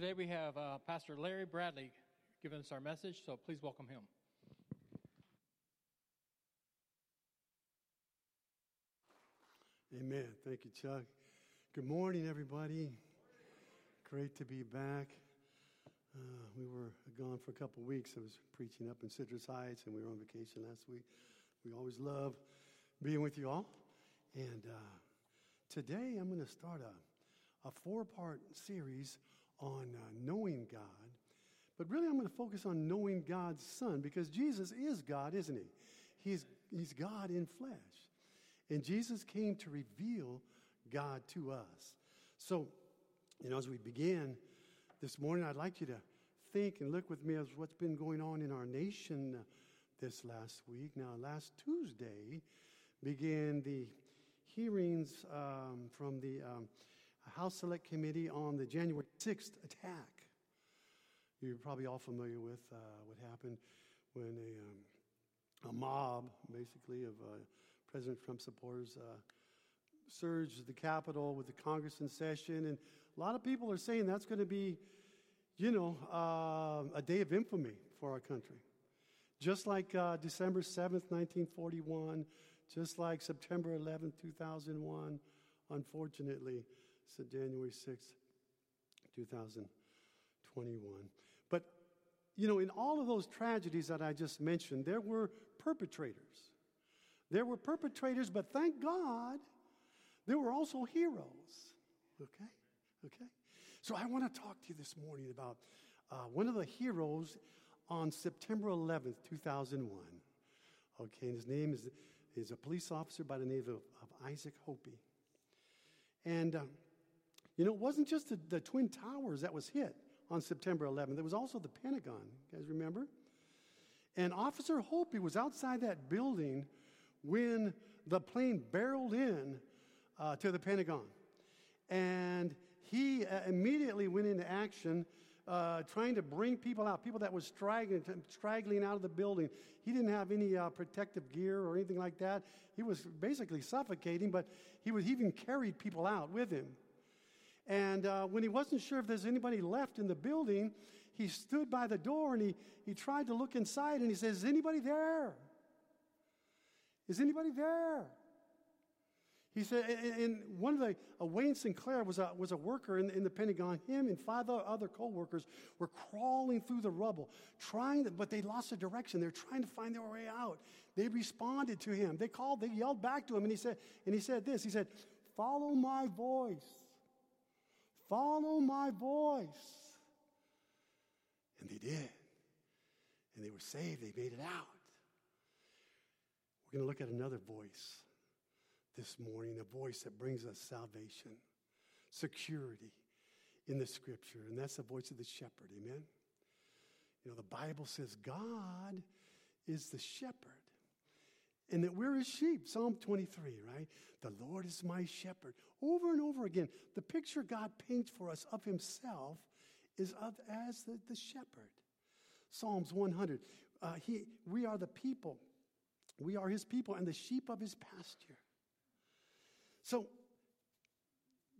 today we have uh, Pastor Larry Bradley giving us our message, so please welcome him. Amen. Thank you, Chuck. Good morning, everybody. Great to be back. Uh, we were gone for a couple weeks. I was preaching up in Citrus Heights, and we were on vacation last week. We always love being with you all. And uh, today I'm going to start a, a four part series on uh, knowing God. But really, I'm going to focus on knowing God's Son because Jesus is God, isn't he? He's, he's God in flesh. And Jesus came to reveal God to us. So, you know, as we begin this morning, I'd like you to think and look with me as what's been going on in our nation this last week. Now, last Tuesday began the hearings um, from the um, House Select Committee on the January 6th attack. You're probably all familiar with uh, what happened when a, um, a mob, basically, of uh, President Trump supporters uh, surged the Capitol with the Congress in session. And a lot of people are saying that's going to be, you know, uh, a day of infamy for our country. Just like uh, December 7th, 1941, just like September 11th, 2001, unfortunately, it's January 6th, 2021. But, you know, in all of those tragedies that I just mentioned, there were perpetrators. There were perpetrators, but thank God, there were also heroes. Okay? Okay? So I want to talk to you this morning about uh, one of the heroes on September 11th, 2001. Okay, and his name is, is a police officer by the name of, of Isaac Hoopii. And, uh, you know, it wasn't just the, the Twin Towers that was hit on September 11th, there was also the Pentagon. You guys remember? And Officer Hoopii was outside that building when the plane barreled in uh, to the Pentagon. And he uh, immediately went into action uh, trying to bring people out, people that were straggling, straggling out of the building. He didn't have any uh, protective gear or anything like that. He was basically suffocating, but he, was, he even carried people out with him. And uh, when he wasn't sure if there's anybody left in the building, he stood by the door and he, he tried to look inside and he says, Is anybody there? Is anybody there? He said, and one of the, uh, Wayne Sinclair was a, was a worker in, in the Pentagon. Him and five other co workers were crawling through the rubble, trying, to, but they lost their direction. They're trying to find their way out. They responded to him. They called, they yelled back to him, and he said, and he said this He said, Follow my voice. Follow my voice. And they did. And they were saved. They made it out. We're going to look at another voice this morning, a voice that brings us salvation, security in the scripture, and that's the voice of the shepherd. Amen? You know, the Bible says God is the shepherd and that we're his sheep. Psalm 23, right? The Lord is my shepherd. Over and over again, the picture God paints for us of himself is of as the, the shepherd. Psalms 100, uh, he, we are the people we are his people and the sheep of his pasture. So,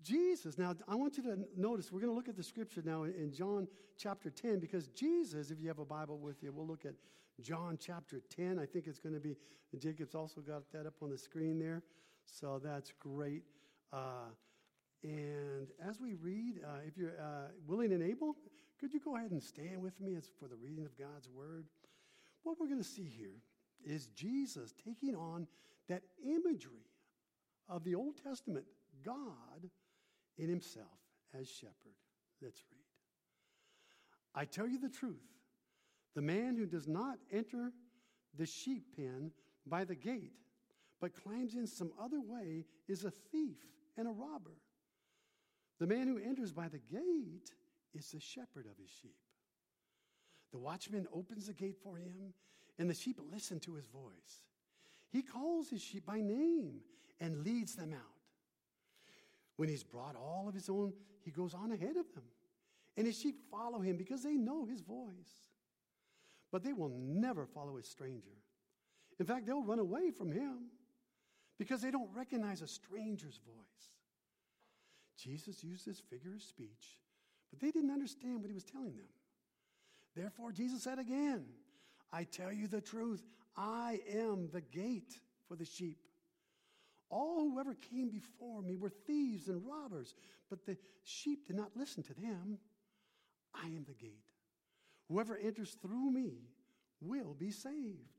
Jesus, now I want you to notice, we're going to look at the scripture now in John chapter 10 because Jesus, if you have a Bible with you, we'll look at John chapter 10. I think it's going to be, Jacob's also got that up on the screen there. So that's great. Uh, and as we read, uh, if you're uh, willing and able, could you go ahead and stand with me as for the reading of God's word? What we're going to see here is Jesus taking on that imagery of the Old Testament God in himself as shepherd. Let's read. I tell you the truth the man who does not enter the sheep pen by the gate, but climbs in some other way, is a thief and a robber. The man who enters by the gate is the shepherd of his sheep. The watchman opens the gate for him, and the sheep listen to his voice. He calls his sheep by name and leads them out. When he's brought all of his own, he goes on ahead of them. And his sheep follow him because they know his voice. But they will never follow a stranger. In fact, they'll run away from him because they don't recognize a stranger's voice. Jesus used this figure of speech But they didn't understand what he was telling them. Therefore, Jesus said again, I tell you the truth, I am the gate for the sheep. All who ever came before me were thieves and robbers, but the sheep did not listen to them. I am the gate. Whoever enters through me will be saved.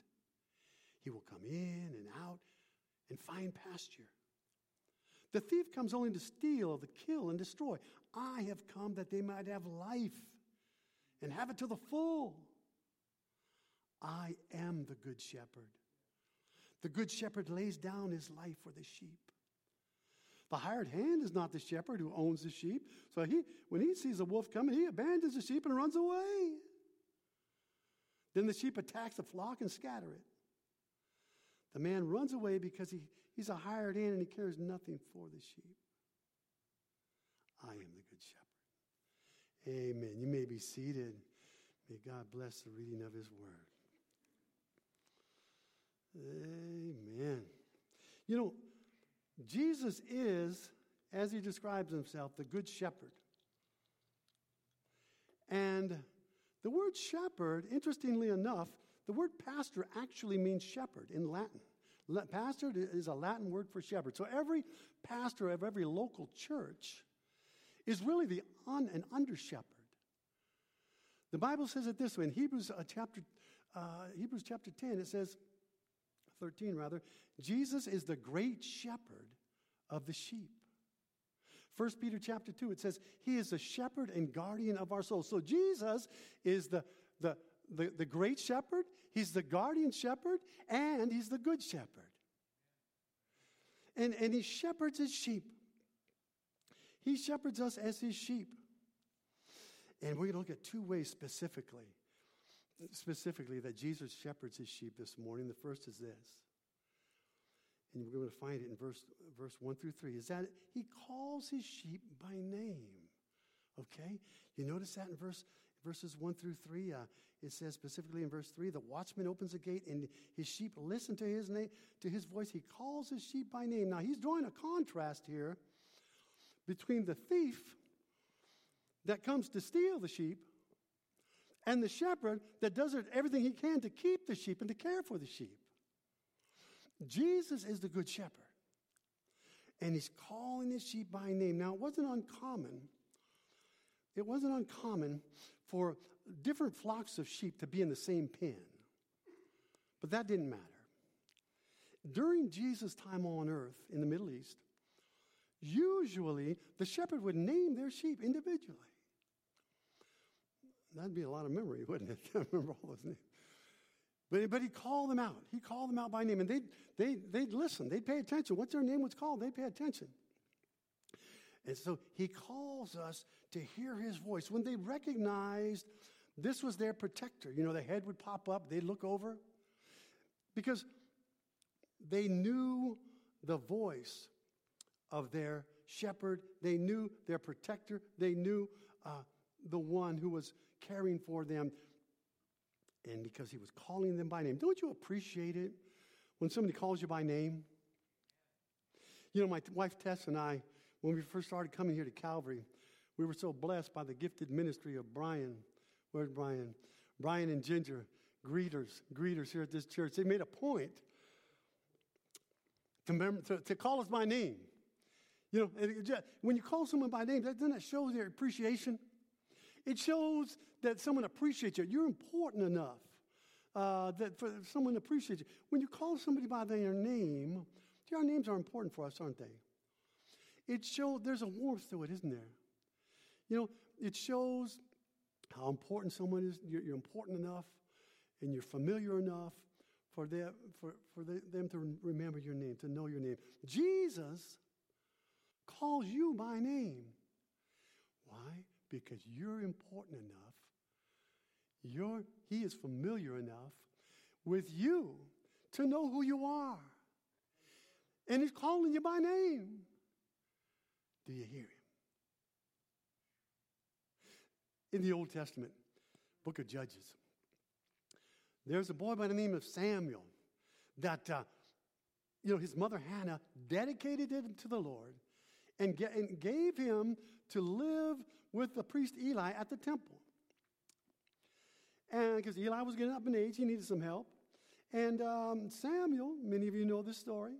He will come in and out and find pasture. The thief comes only to steal, to kill, and destroy. I have come that they might have life and have it to the full. I am the good shepherd. The good shepherd lays down his life for the sheep. The hired hand is not the shepherd who owns the sheep. So he, when he sees a wolf coming, he abandons the sheep and runs away. Then the sheep attacks the flock and scatter it. The man runs away because he, he's a hired hand and he cares nothing for the sheep. I am the good shepherd. Amen. You may be seated. May God bless the reading of his word. Amen. You know, Jesus is, as he describes himself, the good shepherd. And the word shepherd, interestingly enough, the word pastor actually means shepherd in Latin. Pastor is a Latin word for shepherd. So every pastor of every local church is really the un and under shepherd. The Bible says it this way in Hebrews uh, chapter uh, Hebrews chapter 10 it says 13 rather Jesus is the great shepherd of the sheep. 1 Peter chapter 2 it says he is the shepherd and guardian of our souls. So Jesus is the the the, the great shepherd, he's the guardian shepherd, and he's the good shepherd. And, and he shepherds his sheep. He shepherds us as his sheep. And we're going to look at two ways specifically, specifically that Jesus shepherds his sheep this morning. The first is this. And we're going to find it in verse, verse 1 through 3, is that he calls his sheep by name. Okay? You notice that in verse, verses 1 through 3? Uh, it says specifically in verse 3 the watchman opens the gate and his sheep listen to his name to his voice he calls his sheep by name now he's drawing a contrast here between the thief that comes to steal the sheep and the shepherd that does everything he can to keep the sheep and to care for the sheep jesus is the good shepherd and he's calling his sheep by name now it wasn't uncommon it wasn't uncommon for different flocks of sheep to be in the same pen. But that didn't matter. During Jesus' time on earth in the Middle East, usually the shepherd would name their sheep individually. That'd be a lot of memory, wouldn't it? I remember all those names. But, but he called them out. He called them out by name, and they'd, they, they'd listen. They'd pay attention. Once their name was called, they'd pay attention. And so he calls us to hear his voice. When they recognized this was their protector, you know, the head would pop up, they'd look over because they knew the voice of their shepherd, they knew their protector, they knew uh, the one who was caring for them. And because he was calling them by name. Don't you appreciate it when somebody calls you by name? You know, my wife Tess and I, when we first started coming here to Calvary, we were so blessed by the gifted ministry of Brian. Where's Brian? Brian and Ginger, greeters, greeters here at this church. They made a point to, remember, to, to call us by name. You know, when you call someone by name, doesn't that show their appreciation? It shows that someone appreciates you. You're important enough uh, that for someone appreciates you. When you call somebody by their name, our names are important for us, aren't they? it shows there's a warmth to it, isn't there? You know, it shows how important someone is. You're, you're important enough and you're familiar enough for, them, for, for the, them to remember your name, to know your name. Jesus calls you by name. Why? Because you're important enough. You're, he is familiar enough with you to know who you are. And he's calling you by name. Do you hear him? In the Old Testament, book of Judges, there's a boy by the name of Samuel that, uh, you know, his mother Hannah dedicated him to the Lord. and, and gave him to live with the priest Eli at the temple. And because Eli was getting up in age, he needed some help. And um, Samuel, many of you know this story.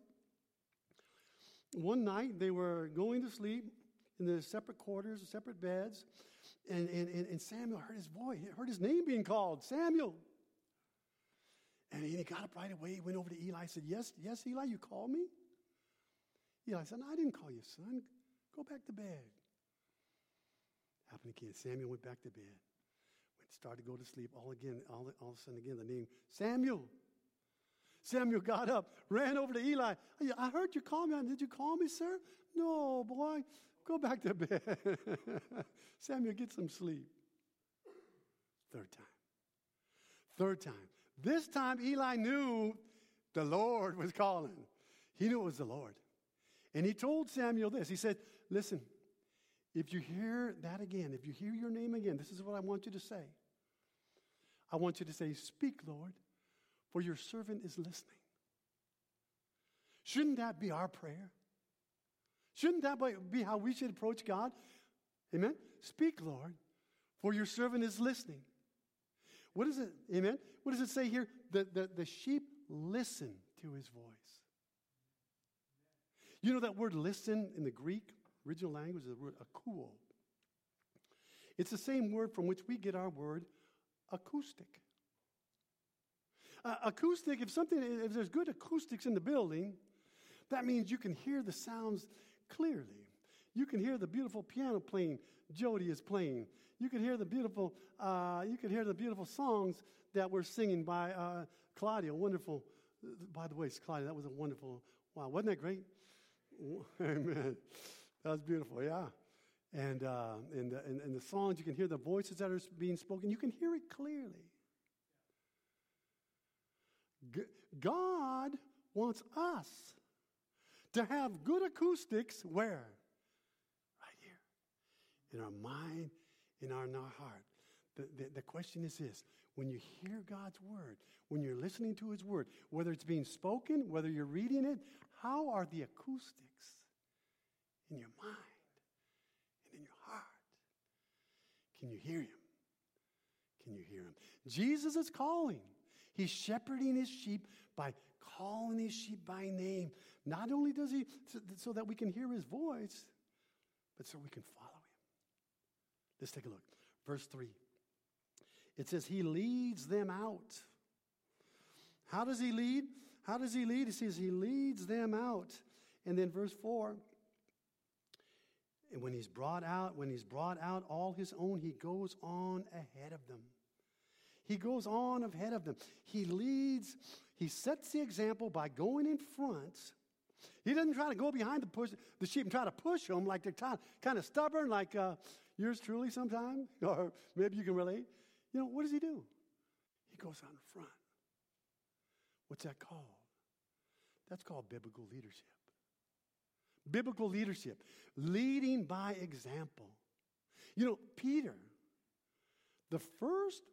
One night they were going to sleep in the separate quarters, separate beds, and, and, and, Samuel heard his voice, he heard his name being called, Samuel. And he got up right away. He went over to Eli said, Yes, yes, Eli, you called me? Eli said, No, I didn't call you, son. Go back to bed. Happened again. Samuel went back to bed. Started to go to sleep. All again, all, all of a sudden again, the name Samuel. Samuel got up, ran over to Eli. I heard you call me. Did you call me, sir? No, boy. Go back to bed. Samuel, get some sleep. Third time. Third time. This time, Eli knew the Lord was calling. He knew it was the Lord. And he told Samuel this He said, Listen, if you hear that again, if you hear your name again, this is what I want you to say. I want you to say, Speak, Lord, for your servant is listening. Shouldn't that be our prayer? Shouldn't that be how we should approach God? Amen? Speak, Lord, for your servant is listening. What is it? Amen? What does it say here? The, the, the sheep listen to his voice. You know that word listen in the Greek, original language, is the word akuo. It's the same word from which we get our word acoustic. Uh, acoustic, if something, if there's good acoustics in the building, that means you can hear the sounds clearly. You can hear the beautiful piano playing Jody is playing. You can hear the beautiful, uh, you can hear the beautiful songs that we're singing by uh, Claudia. Wonderful. By the way, Claudia, that was a wonderful. Wow, wasn't that great? Amen. That was beautiful. Yeah. And, uh, and, and, and the songs, you can hear the voices that are being spoken. You can hear it clearly. God wants us to have good acoustics where? Right here. In our mind, in our, in our heart. The, the, the question is this when you hear God's word, when you're listening to his word, whether it's being spoken, whether you're reading it, how are the acoustics in your mind and in your heart? Can you hear him? Can you hear him? Jesus is calling. He's shepherding his sheep by calling his sheep by name. Not only does he, so, that we can hear his voice, but so we can follow him. Let's take a look. Verse 3. It says, He leads them out. How does He lead? How does He lead? He says, He leads them out. And then verse 4 and when he's brought out, when he's brought out all his own, he goes on ahead of them. He goes on ahead of them. He leads, he sets the example by going in front. He doesn't try to go behind the, push, the sheep and try to push them like they're kind, of stubborn, like uh, yours truly sometimes, or maybe you can relate. You know, what does he do? He goes out in front. What's that called? That's called biblical leadership. Biblical leadership, leading by example. You know, Peter, the first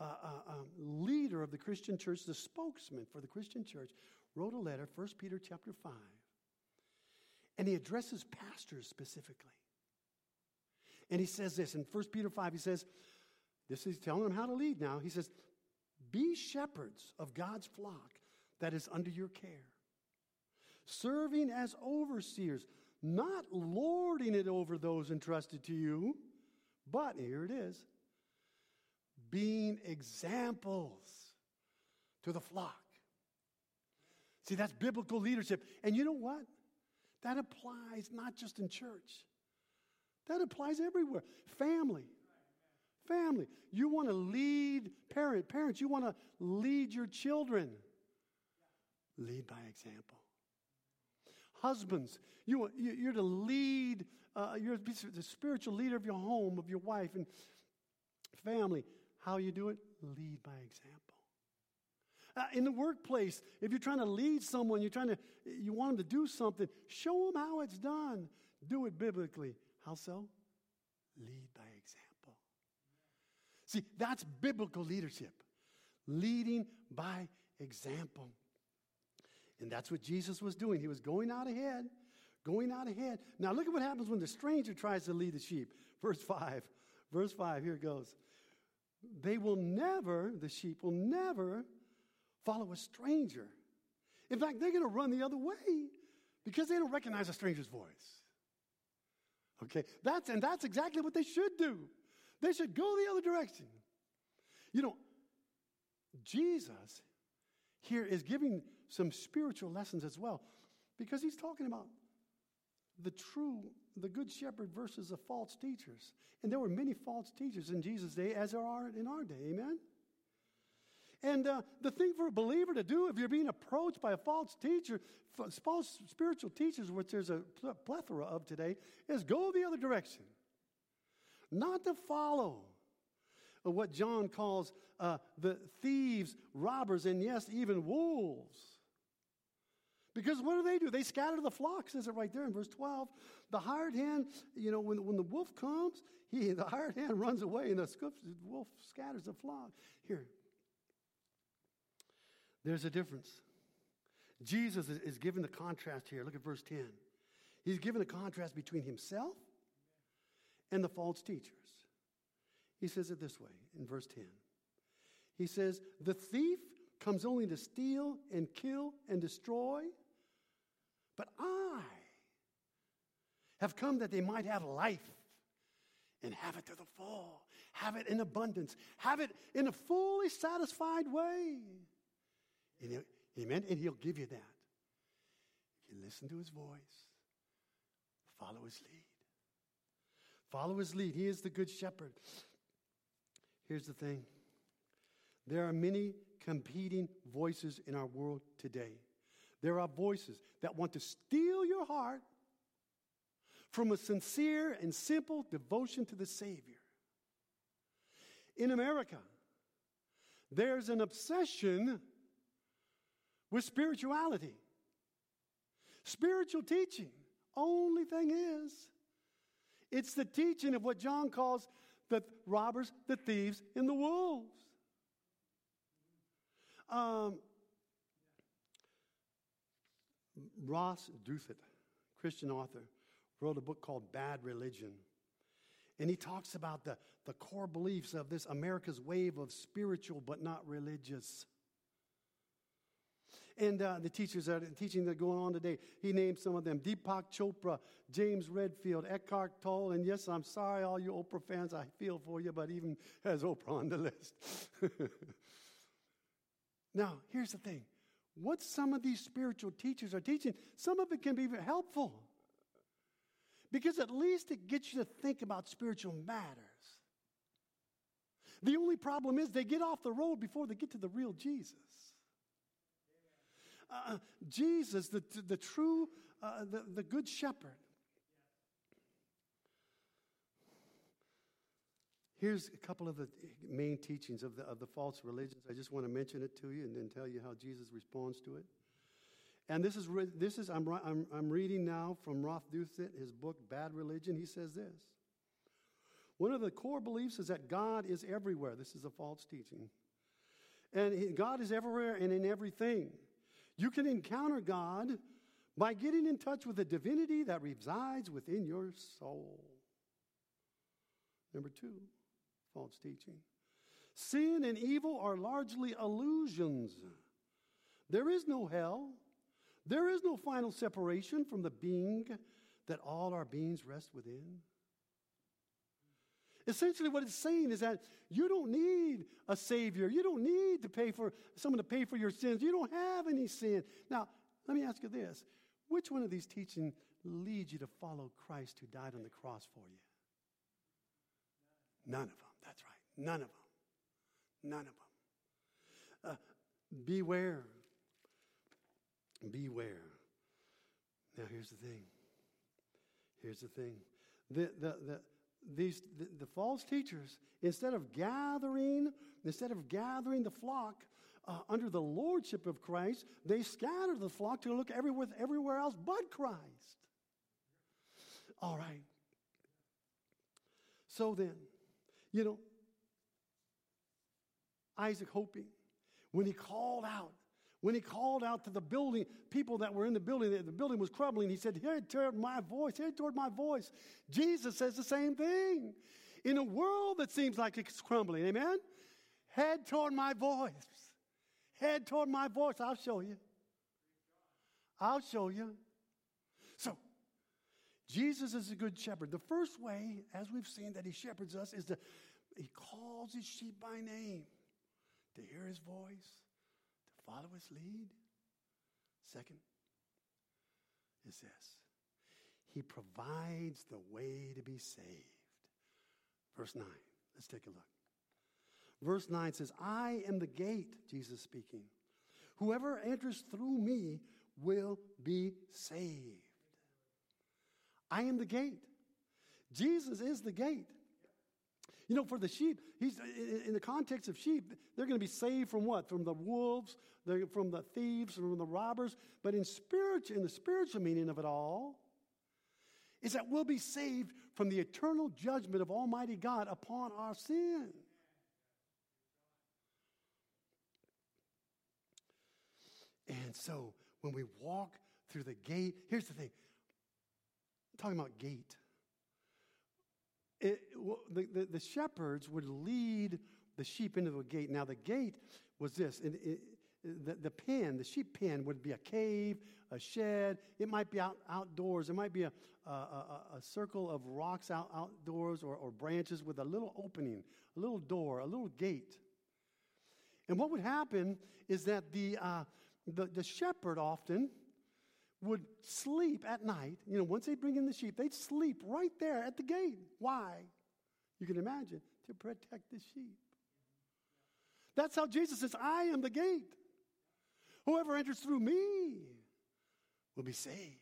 uh, uh, um, leader of the Christian church, the spokesman for the Christian church, wrote a letter, 1 Peter chapter 5, and he addresses pastors specifically. And he says this in 1 Peter 5, he says, this is telling them how to lead now. He says, Be shepherds of God's flock that is under your care, serving as overseers, not lording it over those entrusted to you, but here it is being examples to the flock. See, that's biblical leadership. And you know what? That applies not just in church, that applies everywhere. Family. Family. You want to lead parent, parents, you want to lead your children. Lead by example. Husbands, you, you're to lead, uh, you're the spiritual leader of your home, of your wife and family. How you do it? Lead by example. Uh, in the workplace, if you're trying to lead someone, you're trying to, you want them to do something, show them how it's done. Do it biblically. How so? Lead by example. See, that's biblical leadership. Leading by example. And that's what Jesus was doing. He was going out ahead, going out ahead. Now, look at what happens when the stranger tries to lead the sheep. Verse 5. Verse 5, here it goes. They will never, the sheep will never follow a stranger. In fact, they're going to run the other way because they don't recognize a stranger's voice. Okay, that's and that's exactly what they should do. They should go the other direction. You know, Jesus here is giving some spiritual lessons as well because he's talking about the true, the good shepherd versus the false teachers. And there were many false teachers in Jesus' day, as there are in our day. Amen? And uh, the thing for a believer to do if you're being approached by a false teacher, false spiritual teachers, which there's a plethora of today, is go the other direction. Not to follow what John calls uh, the thieves, robbers, and yes, even wolves. Because what do they do? They scatter the flock, says it right there in verse 12. The hired hand, you know, when, when the wolf comes, he, the hired hand runs away and the wolf scatters the flock. Here, there's a difference. Jesus is, is given the contrast here. Look at verse 10. He's given a contrast between himself and the false teachers. He says it this way in verse 10. He says, The thief comes only to steal and kill and destroy, but I have come that they might have life and have it to the full, have it in abundance, have it in a fully satisfied way. And amen? And he'll give you that. If you listen to his voice, follow his lead. Follow his lead. He is the good shepherd. Here's the thing there are many competing voices in our world today. There are voices that want to steal your heart from a sincere and simple devotion to the Savior. In America, there's an obsession with spirituality, spiritual teaching. Only thing is, it's the teaching of what John calls the robbers, the thieves, and the wolves. Um, Ross Douthat, Christian author, wrote a book called Bad Religion. And he talks about the, the core beliefs of this America's wave of spiritual but not religious. And uh, the teachers that are teaching that are going on today, he named some of them Deepak Chopra, James Redfield, Eckhart Tolle, and yes, I'm sorry, all you Oprah fans, I feel for you, but even has Oprah on the list. now, here's the thing what some of these spiritual teachers are teaching, some of it can be helpful because at least it gets you to think about spiritual matters. The only problem is they get off the road before they get to the real Jesus. Uh, Jesus, the, the true, uh, the, the good shepherd. Here's a couple of the main teachings of the, of the false religions. I just want to mention it to you and then tell you how Jesus responds to it. And this is, this is I'm, I'm, I'm reading now from Douthat, his book, Bad Religion. He says this One of the core beliefs is that God is everywhere. This is a false teaching. And God is everywhere and in everything. You can encounter God by getting in touch with the divinity that resides within your soul. Number two, false teaching. Sin and evil are largely illusions. There is no hell. There is no final separation from the being that all our beings rest within. Essentially, what it's saying is that you don't need a Savior. You don't need to pay for someone to pay for your sins. You don't have any sin. Now, let me ask you this which one of these teachings leads you to follow Christ who died on the cross for you? None of them. None of them. None of them. Uh, beware. Beware. Now, here's the thing. Here's the thing. The, the, the, these the, the, false teachers instead of gathering instead of gathering the flock uh, under the lordship of christ they scatter the flock to look everywhere, everywhere else but christ all right so then you know isaac Hoopii when he called out When he called out to the building, people that were in the building, the building was crumbling. He said, Hear toward my voice, hear toward my voice. Jesus says the same thing. In a world that seems like it's crumbling, amen? Head toward my voice. Head toward my voice. I'll show you. I'll show you. So, Jesus is a good shepherd. The first way, as we've seen, that he shepherds us is that he calls his sheep by name to hear his voice to follow his lead. Second is this He provides the way to be saved. Verse 9, let's take a look. Verse 9 says, I am the gate, Jesus speaking. Whoever enters through me will be saved. I am the gate. Jesus is the gate. You know, for the sheep, he's in the context of sheep, they're going to be saved from what? From the wolves, from the thieves, from the robbers. But in spiritual, in the spiritual meaning of it all, is that we'll be saved from the eternal judgment of Almighty God upon our sin. And so when we walk through the gate, here's the thing. I'm talking about gate it, the, the, the, shepherds would lead the sheep into the gate. Now, the gate was this it, the, the pen, the sheep pen would be a cave, a shed. It might be out, outdoors. It might be a, a, a, a circle of rocks out, outdoors or, or branches with a little opening, a little door, a little gate. And what would happen is that the, uh, the, the shepherd often would sleep at night. You know, once they bring in the sheep, they'd sleep right there at the gate. Why? You can imagine, to protect the sheep. That's how Jesus says, I am the gate. Whoever enters through me will be saved.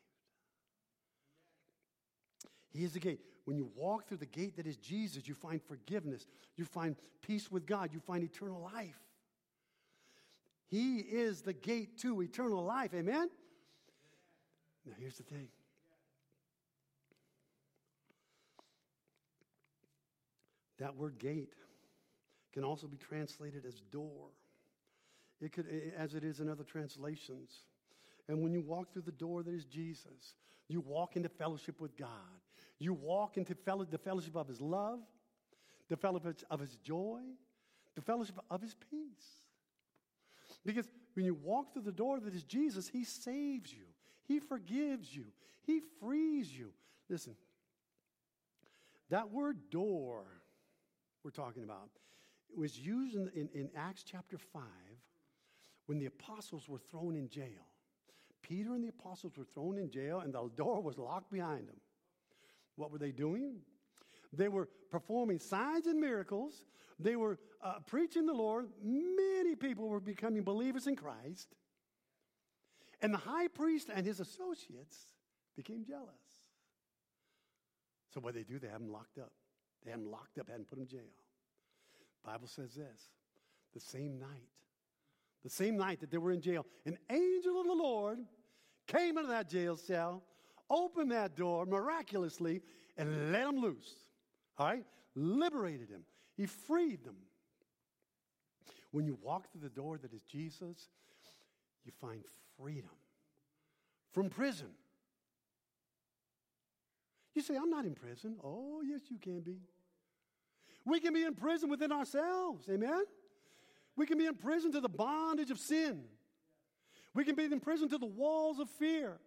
He is the gate. When you walk through the gate that is Jesus, you find forgiveness, you find peace with God, you find eternal life. He is the gate to eternal life. Amen? Now, here's the thing that word gate can also be translated as door. It could, as it is in other translations. And when you walk through the door that is Jesus, you walk into fellowship with God. You walk into fellow, the fellowship of His love, the fellowship of His joy, the fellowship of His peace. Because when you walk through the door that is Jesus, He saves you. He forgives you, He frees you. Listen, that word door we're talking about was used in, in, in Acts chapter 5 when the apostles were thrown in jail. Peter and the apostles were thrown in jail, and the door was locked behind them. What were they doing? They were performing signs and miracles. They were uh, preaching the Lord. Many people were becoming believers in Christ. And the high priest and his associates became jealous. So what they do, they have him locked up. They have him locked up, hadn't put him in jail. Bible says this the same night, the same night that they were in jail, an angel of the Lord came into that jail cell, opened that door miraculously, and let him loose. All right? Liberated him. He freed them. When you walk through the door that is Jesus, you find freedom from prison. You say, I'm not in prison. Oh, yes, you can be. We can be in prison within ourselves. Amen? We can be in prison to the bondage of sin. We can be in prison to the walls of fear.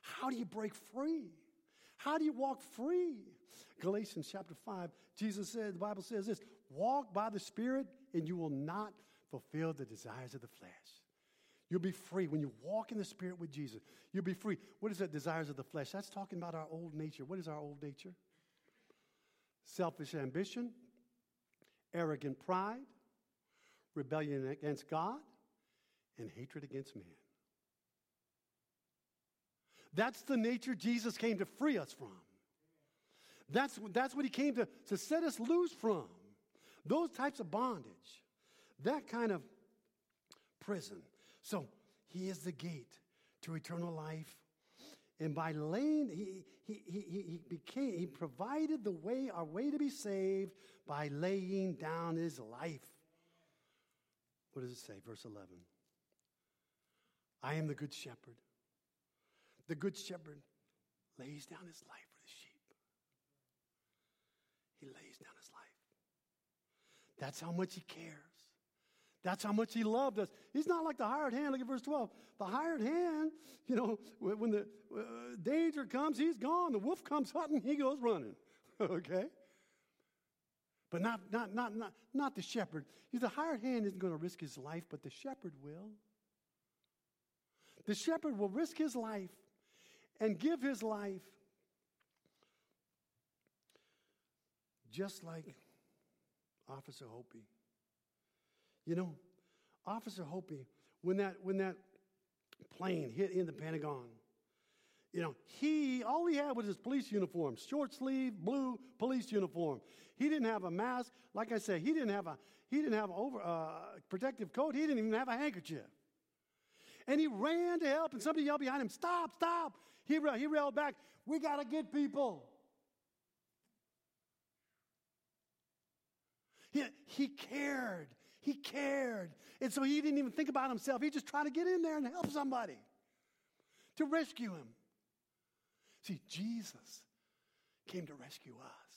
How do you break free? How do you walk free? Galatians chapter 5, Jesus said, the Bible says this walk by the Spirit, and you will not fulfill the desires of the flesh. You'll be free. When you walk in the Spirit with Jesus, you'll be free. What is that? Desires of the flesh. That's talking about our old nature. What is our old nature? Selfish ambition, arrogant pride, rebellion against God, and hatred against man. That's the nature Jesus came to free us from. That's, that's what he came to, to set us loose from. Those types of bondage, that kind of prison. So he is the gate to eternal life. And by laying, he, he, he, he became, he provided the way, our way to be saved by laying down his life. What does it say? Verse 11. I am the good shepherd. The good shepherd lays down his life for the sheep. He lays down his life. That's how much he cares. That's how much he loved us. He's not like the hired hand. Look at verse 12. The hired hand, you know, when the uh, danger comes, he's gone. The wolf comes hunting, he goes running. okay? But not, not, not, not, not the shepherd. The hired hand isn't going to risk his life, but the shepherd will. The shepherd will risk his life and give his life just like Officer Hoopii. You know, Officer Hoopii, when that, when that plane hit in the Pentagon, you know, he, all he had was his police uniform, short sleeve, blue police uniform. He didn't have a mask. Like I said, he didn't have a, he didn't have over, uh, protective coat. He didn't even have a handkerchief. And he ran to help, and somebody yelled behind him, Stop, stop. He, he yelled back, We got to get people. He, he cared. He cared. And so he didn't even think about himself. He just tried to get in there and help somebody to rescue him. See, Jesus came to rescue us.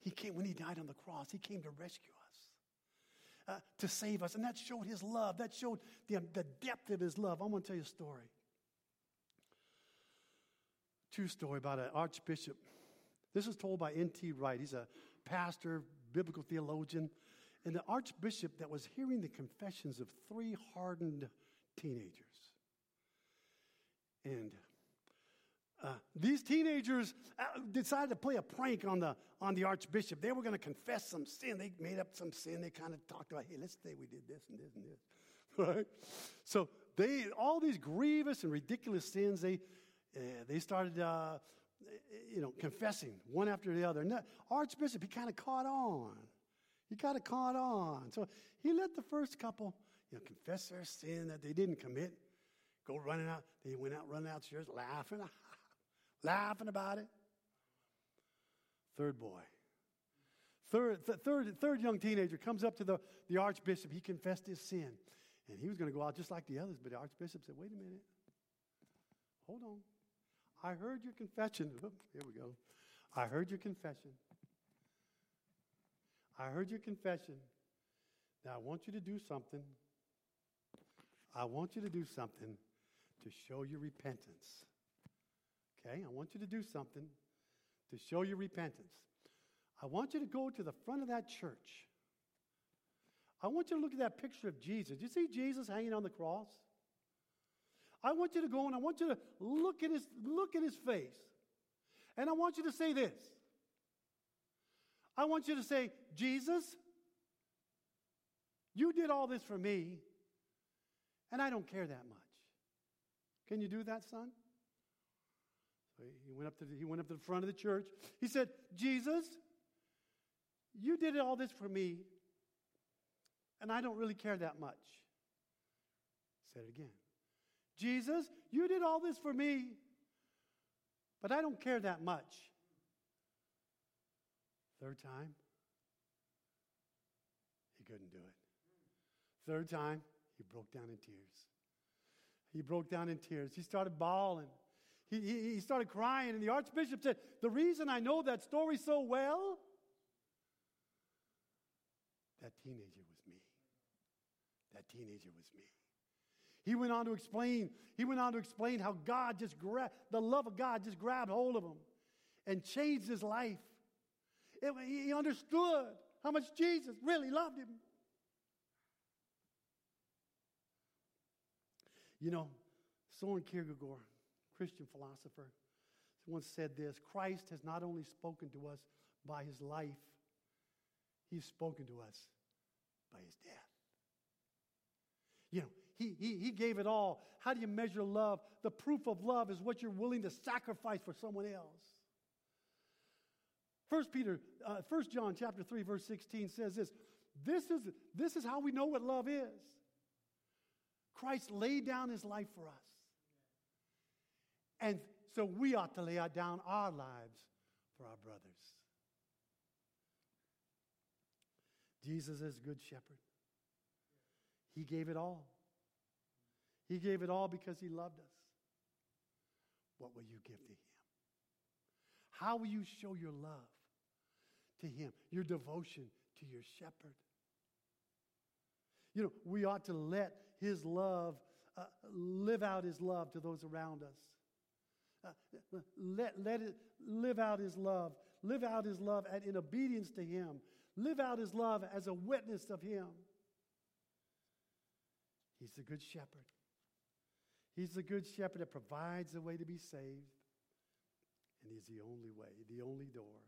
He came, when he died on the cross, he came to rescue us, uh, to save us. And that showed his love. That showed the, the depth of his love. I'm going to tell you a story. True story about an archbishop. This was told by N.T. Wright. He's a pastor, biblical theologian, and the archbishop that was hearing the confessions of three hardened teenagers. And uh, these teenagers uh, decided to play a prank on the, on the archbishop. They were going to confess some sin. They made up some sin. They kind of talked about, hey, let's say we did this and this and this. Right? So they, all these grievous and ridiculous sins, they, uh, they started, uh, you know, confessing one after the other. And the archbishop, he kind of caught on. He kind of caught on. So he let the first couple, you know, confess their sin that they didn't commit, go running out. They went out running out the stairs laughing laughing about it. Third boy. Third, th- third, third young teenager comes up to the, the archbishop. He confessed his sin. And he was going to go out just like the others, but the archbishop said, wait a minute. Hold on. I heard your confession. Here we go. I heard your confession. I heard your confession. Now I want you to do something. I want you to do something to show your repentance. Okay, I want you to do something to show your repentance. I want you to go to the front of that church. I want you to look at that picture of Jesus. You see Jesus hanging on the cross? I want you to go and I want you to look at his look at his face. And I want you to say this. I want you to say, Jesus, you did all this for me, and I don't care that much. Can you do that, son? So He went up to the, he went up to the front of the church. He said, Jesus, you did all this for me, and I don't really care that much. Said it again. Jesus, you did all this for me, but I don't care that much. Third time, he couldn't do it. Third time, he broke down in tears. He broke down in tears. He started bawling. He, he, he started crying, and the archbishop said, The reason I know that story so well, that teenager was me. That teenager was me. He went on to explain, he went on to explain how God just grabbed, the love of God just grabbed hold of him and changed his life. It, he understood how much Jesus really loved him. You know, Soren Kierkegaard, Christian philosopher, once said this Christ has not only spoken to us by his life, he's spoken to us by his death. You know, he, he, he gave it all. How do you measure love? The proof of love is what you're willing to sacrifice for someone else. First Peter, uh, John chapter 3, verse 16 says this. This is, this is how we know what love is. Christ laid down his life for us. And so we ought to lay down our lives for our brothers. Jesus is a good shepherd. He gave it all. He gave it all because He loved us. What will you give to Him? How will you show your love to Him, your devotion to your shepherd? You know, we ought to let His love, uh, live out His love to those around us. Uh, let, let it live out His love. Live out His love at, in obedience to Him. Live out His love as a witness of Him. He's the good shepherd. He's the good shepherd that provides the way to be saved. And He's the only way, the only door.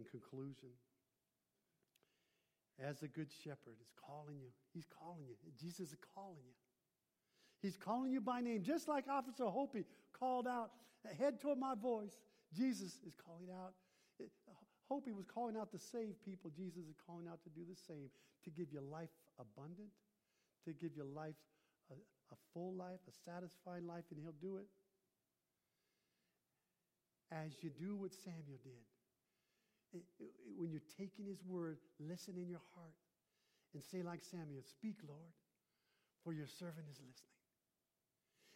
In conclusion, as the good shepherd is calling you, He's calling you. Jesus is calling you. He's calling you by name, just like Officer Hoopii called out, head toward my voice. Jesus is calling out. Hoopii was calling out to save people. Jesus is calling out to do the same, to give you life abundant, to give you life, a, a full life, a satisfying life, and He'll do it. As you do what Samuel did. It, it, when you're taking His word, listen in your heart and say, like Samuel, Speak, Lord, for your servant is listening.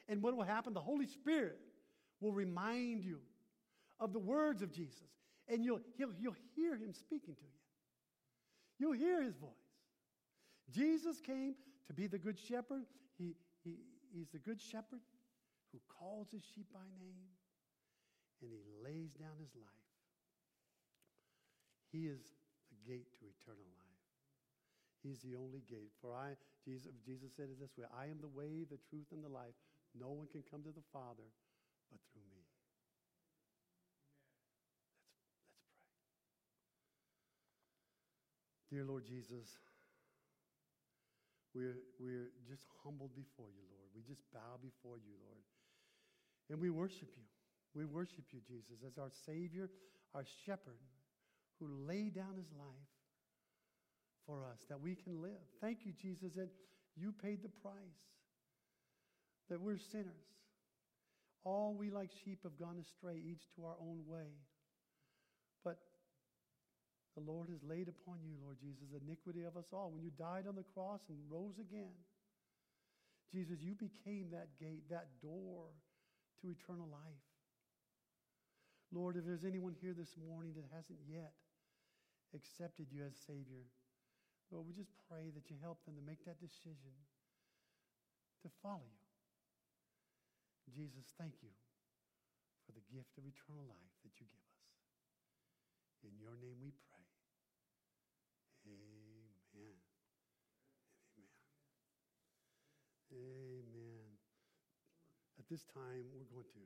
And what will happen? The Holy Spirit will remind you of the words of Jesus, and you'll, you'll, you'll hear him speaking to you. You'll hear his voice. Jesus came to be the good shepherd. He, he, he's the good shepherd who calls his sheep by name, and he lays down his life. He is the gate to eternal life. He's the only gate. For I, Jesus, Jesus said it this way I am the way, the truth, and the life. No one can come to the Father but through me. Let's, let's pray. Dear Lord Jesus, we're, we're just humbled before you, Lord. We just bow before you, Lord. And we worship you. We worship you, Jesus, as our Savior, our shepherd, who laid down his life for us that we can live. Thank you, Jesus, that you paid the price that we're sinners. All we like sheep have gone astray, each to our own way. But the Lord has laid upon you, Lord Jesus, the iniquity of us all. When you died on the cross and rose again, Jesus, you became that gate, that door to eternal life. Lord, if there's anyone here this morning that hasn't yet accepted you as Savior, Lord, we just pray that you help them to make that decision to follow you. Jesus, thank you for the gift of eternal life that you give us. In your name we pray. Amen. Amen. Amen. At this time, we're going to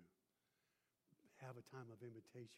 have a time of invitation.